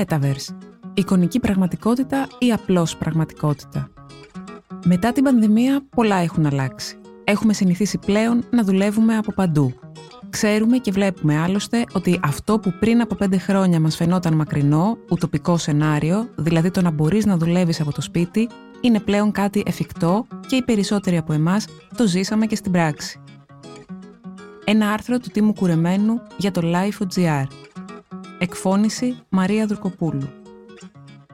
Metaverse. Εικονική πραγματικότητα ή απλώς πραγματικότητα. Μετά την πανδημία πολλά έχουν αλλάξει. Έχουμε συνηθίσει πλέον να δουλεύουμε από παντού. Ξέρουμε και βλέπουμε άλλωστε ότι αυτό που πριν από πέντε χρόνια μας φαινόταν μακρινό, ουτοπικό σενάριο, δηλαδή το να μπορείς να δουλεύεις από το σπίτι, είναι πλέον κάτι εφικτό και οι περισσότεροι από εμάς το ζήσαμε και στην πράξη. Ένα άρθρο του Τίμου Κουρεμένου για το Life.gr. Εκφώνηση Μαρία Δουρκοπούλου.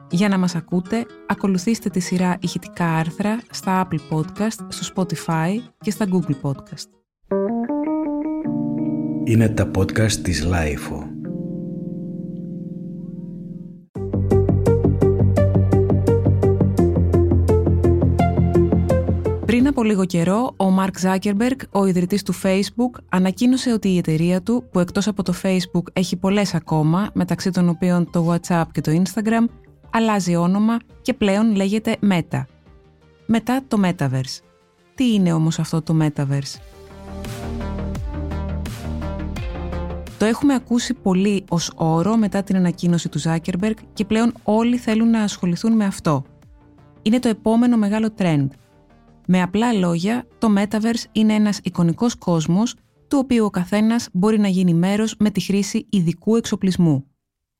Για να μας ακούτε, ακολουθήστε τη σειρά ηχητικά άρθρα στα Apple Podcast, στο Spotify και στα Google Podcast. Είναι τα podcast της Lifeo. Λίγο καιρό, ο Μαρκ Ζάκερμπεργκ, ο ιδρυτής του Facebook, ανακοίνωσε ότι η εταιρεία του, που εκτός από το Facebook έχει πολλές ακόμα, μεταξύ των οποίων το WhatsApp και το Instagram, αλλάζει όνομα και πλέον λέγεται Meta. Μετά το Metaverse. Τι είναι όμως αυτό το Metaverse? Το έχουμε ακούσει πολύ ως όρο μετά την ανακοίνωση του Zuckerberg και πλέον όλοι θέλουν να ασχοληθούν με αυτό. Είναι το επόμενο μεγάλο trend. Με απλά λόγια, το Metaverse είναι ένας εικονικός κόσμος του οποίου ο καθένας μπορεί να γίνει μέρος με τη χρήση ειδικού εξοπλισμού.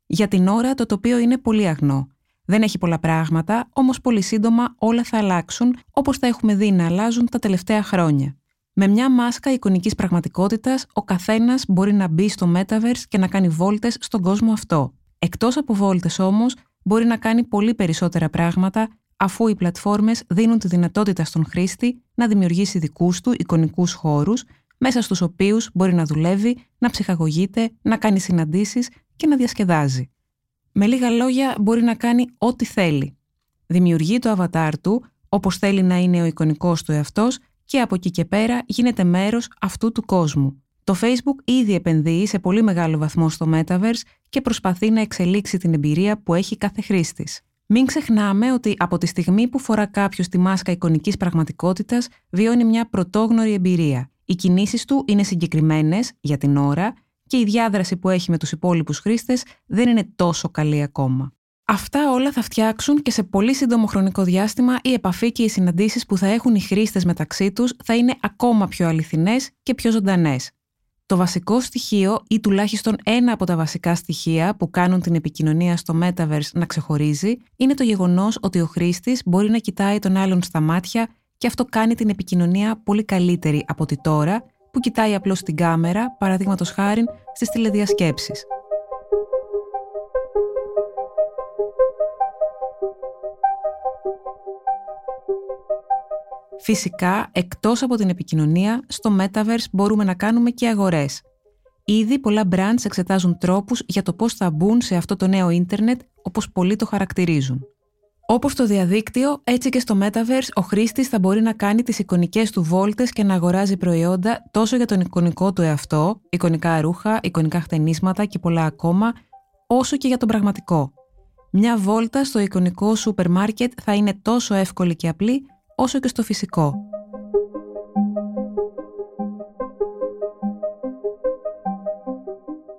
Για την ώρα το τοπίο είναι πολύ αγνό. Δεν έχει πολλά πράγματα, όμως πολύ σύντομα όλα θα αλλάξουν όπως τα έχουμε δει να αλλάζουν τα τελευταία χρόνια. Με μια μάσκα εικονικής πραγματικότητας, ο καθένας μπορεί να μπει στο Metaverse και να κάνει βόλτες στον κόσμο αυτό. Εκτός από βόλτες όμως, μπορεί να κάνει πολύ περισσότερα πράγματα, αφού οι πλατφόρμες δίνουν τη δυνατότητα στον χρήστη να δημιουργήσει δικούς του εικονικούς χώρους, μέσα στους οποίους μπορεί να δουλεύει, να ψυχαγωγείται, να κάνει συναντήσεις και να διασκεδάζει. Με λίγα λόγια μπορεί να κάνει ό,τι θέλει. Δημιουργεί το avatar του, όπως θέλει να είναι ο εικονικός του εαυτός και από εκεί και πέρα γίνεται μέρος αυτού του κόσμου. Το Facebook ήδη επενδύει σε πολύ μεγάλο βαθμό στο Metaverse και προσπαθεί να εξελίξει την εμπειρία που έχει κάθε χρήστης. Μην ξεχνάμε ότι από τη στιγμή που φορά κάποιος τη μάσκα εικονικής πραγματικότητας, βιώνει μια πρωτόγνωρη εμπειρία. Οι κινήσεις του είναι συγκεκριμένες για την ώρα και η διάδραση που έχει με τους υπόλοιπους χρήστες δεν είναι τόσο καλή ακόμα. Αυτά όλα θα φτιάξουν και σε πολύ σύντομο χρονικό διάστημα η επαφή και οι συναντήσεις που θα έχουν οι χρήστες μεταξύ τους θα είναι ακόμα πιο αληθινές και πιο ζωντανές. Το βασικό στοιχείο ή τουλάχιστον ένα από τα βασικά στοιχεία που κάνουν την επικοινωνία στο Metaverse να ξεχωρίζει είναι το γεγονός ότι ο χρήστης μπορεί να κοιτάει τον άλλον στα μάτια και αυτό κάνει την επικοινωνία πολύ καλύτερη από τη τώρα που κοιτάει απλώς την κάμερα, παραδείγματος χάρη στις τηλεδιασκέψεις. Φυσικά, εκτός από την επικοινωνία, στο Metaverse μπορούμε να κάνουμε και αγορές. Ήδη πολλά brands εξετάζουν τρόπους για το πώς θα μπουν σε αυτό το νέο ίντερνετ όπως πολλοί το χαρακτηρίζουν. Όπως στο διαδίκτυο, έτσι και στο Metaverse ο χρήστης θα μπορεί να κάνει τις εικονικές του βόλτες και να αγοράζει προϊόντα τόσο για τον εικονικό του εαυτό, εικονικά ρούχα, εικονικά χτενίσματα και πολλά ακόμα, όσο και για τον πραγματικό. Μια βόλτα στο εικονικό σούπερ μάρκετ θα είναι τόσο εύκολη και απλή όσο και στο φυσικό.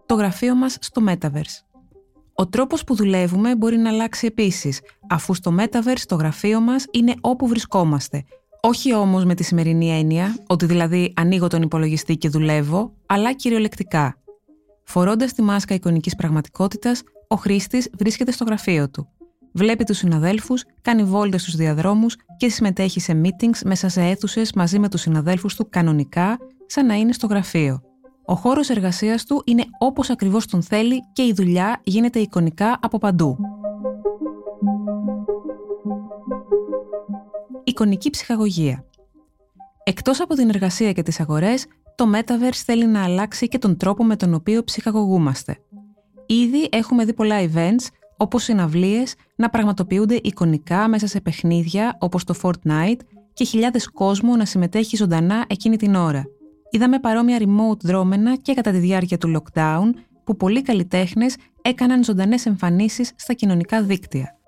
Το γραφείο μας στο Metaverse. Ο τρόπος που δουλεύουμε μπορεί να αλλάξει επίσης, αφού στο Metaverse το γραφείο μας είναι όπου βρισκόμαστε. Όχι όμως με τη σημερινή έννοια, ότι δηλαδή ανοίγω τον υπολογιστή και δουλεύω, αλλά κυριολεκτικά. Φορώντας τη μάσκα εικονικής πραγματικότητας, ο χρήστης βρίσκεται στο γραφείο του βλέπει τους συναδέλφους, κάνει βόλτες στους διαδρόμους και συμμετέχει σε meetings μέσα σε αίθουσες μαζί με τους συναδέλφους του κανονικά, σαν να είναι στο γραφείο. Ο χώρος εργασίας του είναι όπως ακριβώς τον θέλει και η δουλειά γίνεται εικονικά από παντού. Εικονική ψυχαγωγία Εκτός από την εργασία και τις αγορές, το Metaverse θέλει να αλλάξει και τον τρόπο με τον οποίο ψυχαγωγούμαστε. Ήδη έχουμε δει πολλά events όπως συναυλίες να πραγματοποιούνται εικονικά μέσα σε παιχνίδια όπως το Fortnite και χιλιάδες κόσμο να συμμετέχει ζωντανά εκείνη την ώρα. Είδαμε παρόμοια remote δρόμενα και κατά τη διάρκεια του lockdown που πολλοί καλλιτέχνες έκαναν ζωντανές εμφανίσεις στα κοινωνικά δίκτυα.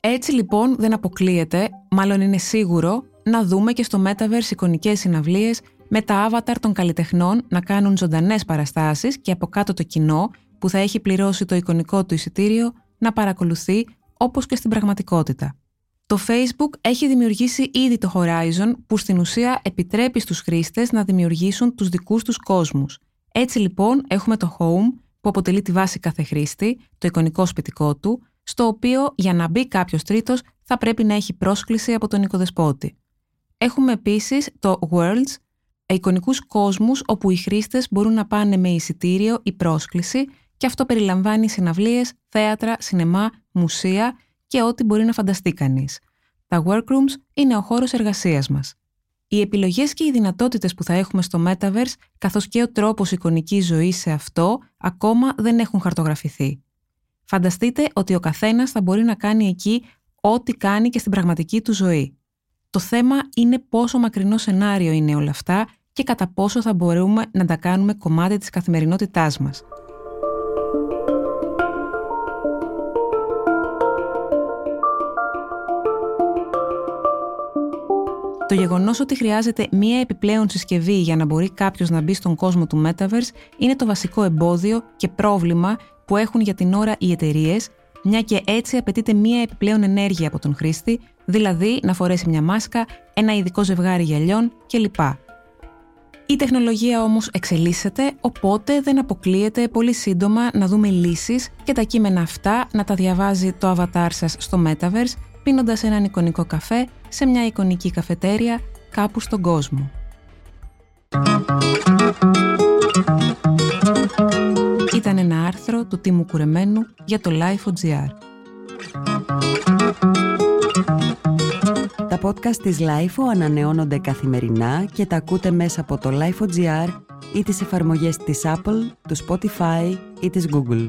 Έτσι λοιπόν δεν αποκλείεται, μάλλον είναι σίγουρο, να δούμε και στο Metaverse εικονικές συναυλίες με τα avatar των καλλιτεχνών να κάνουν ζωντανές παραστάσεις και από κάτω το κοινό που θα έχει πληρώσει το εικονικό του εισιτήριο να παρακολουθεί όπως και στην πραγματικότητα. Το Facebook έχει δημιουργήσει ήδη το Horizon που στην ουσία επιτρέπει στους χρήστες να δημιουργήσουν τους δικούς τους κόσμους. Έτσι λοιπόν έχουμε το Home που αποτελεί τη βάση κάθε χρήστη, το εικονικό σπιτικό του, στο οποίο για να μπει κάποιος τρίτος θα πρέπει να έχει πρόσκληση από τον οικοδεσπότη. Έχουμε επίσης το Worlds, εικονικούς κόσμους όπου οι χρήστες μπορούν να πάνε με εισιτήριο ή πρόσκληση και αυτό περιλαμβάνει συναυλίες, θέατρα, σινεμά, μουσεία και ό,τι μπορεί να φανταστεί κανείς. Τα workrooms είναι ο χώρος εργασίας μας. Οι επιλογές και οι δυνατότητες που θα έχουμε στο Metaverse, καθώς και ο τρόπος εικονικής ζωής σε αυτό, ακόμα δεν έχουν χαρτογραφηθεί. Φανταστείτε ότι ο καθένας θα μπορεί να κάνει εκεί ό,τι κάνει και στην πραγματική του ζωή. Το θέμα είναι πόσο μακρινό σενάριο είναι όλα αυτά και κατά πόσο θα μπορούμε να τα κάνουμε κομμάτι της καθημερινότητάς μας. Το γεγονός ότι χρειάζεται μία επιπλέον συσκευή για να μπορεί κάποιος να μπει στον κόσμο του Metaverse είναι το βασικό εμπόδιο και πρόβλημα που έχουν για την ώρα οι εταιρείες, μια και έτσι απαιτείται μία επιπλέον ενέργεια από τον χρήστη, δηλαδή να φορέσει μια μάσκα, ένα ειδικό ζευγάρι γυαλιών κλπ. Η τεχνολογία όμως εξελίσσεται, οπότε δεν αποκλείεται πολύ σύντομα να δούμε λύσεις και τα κείμενα αυτά να τα διαβάζει το avatar σας στο Metaverse πίνοντας έναν εικονικό καφέ σε μια εικονική καφετέρια κάπου στον κόσμο. Ήταν ένα άρθρο του Τίμου Κουρεμένου για το Life.gr. Τα podcast της Life ανανεώνονται καθημερινά και τα ακούτε μέσα από το Life.gr ή τις εφαρμογές της Apple, του Spotify ή της Google.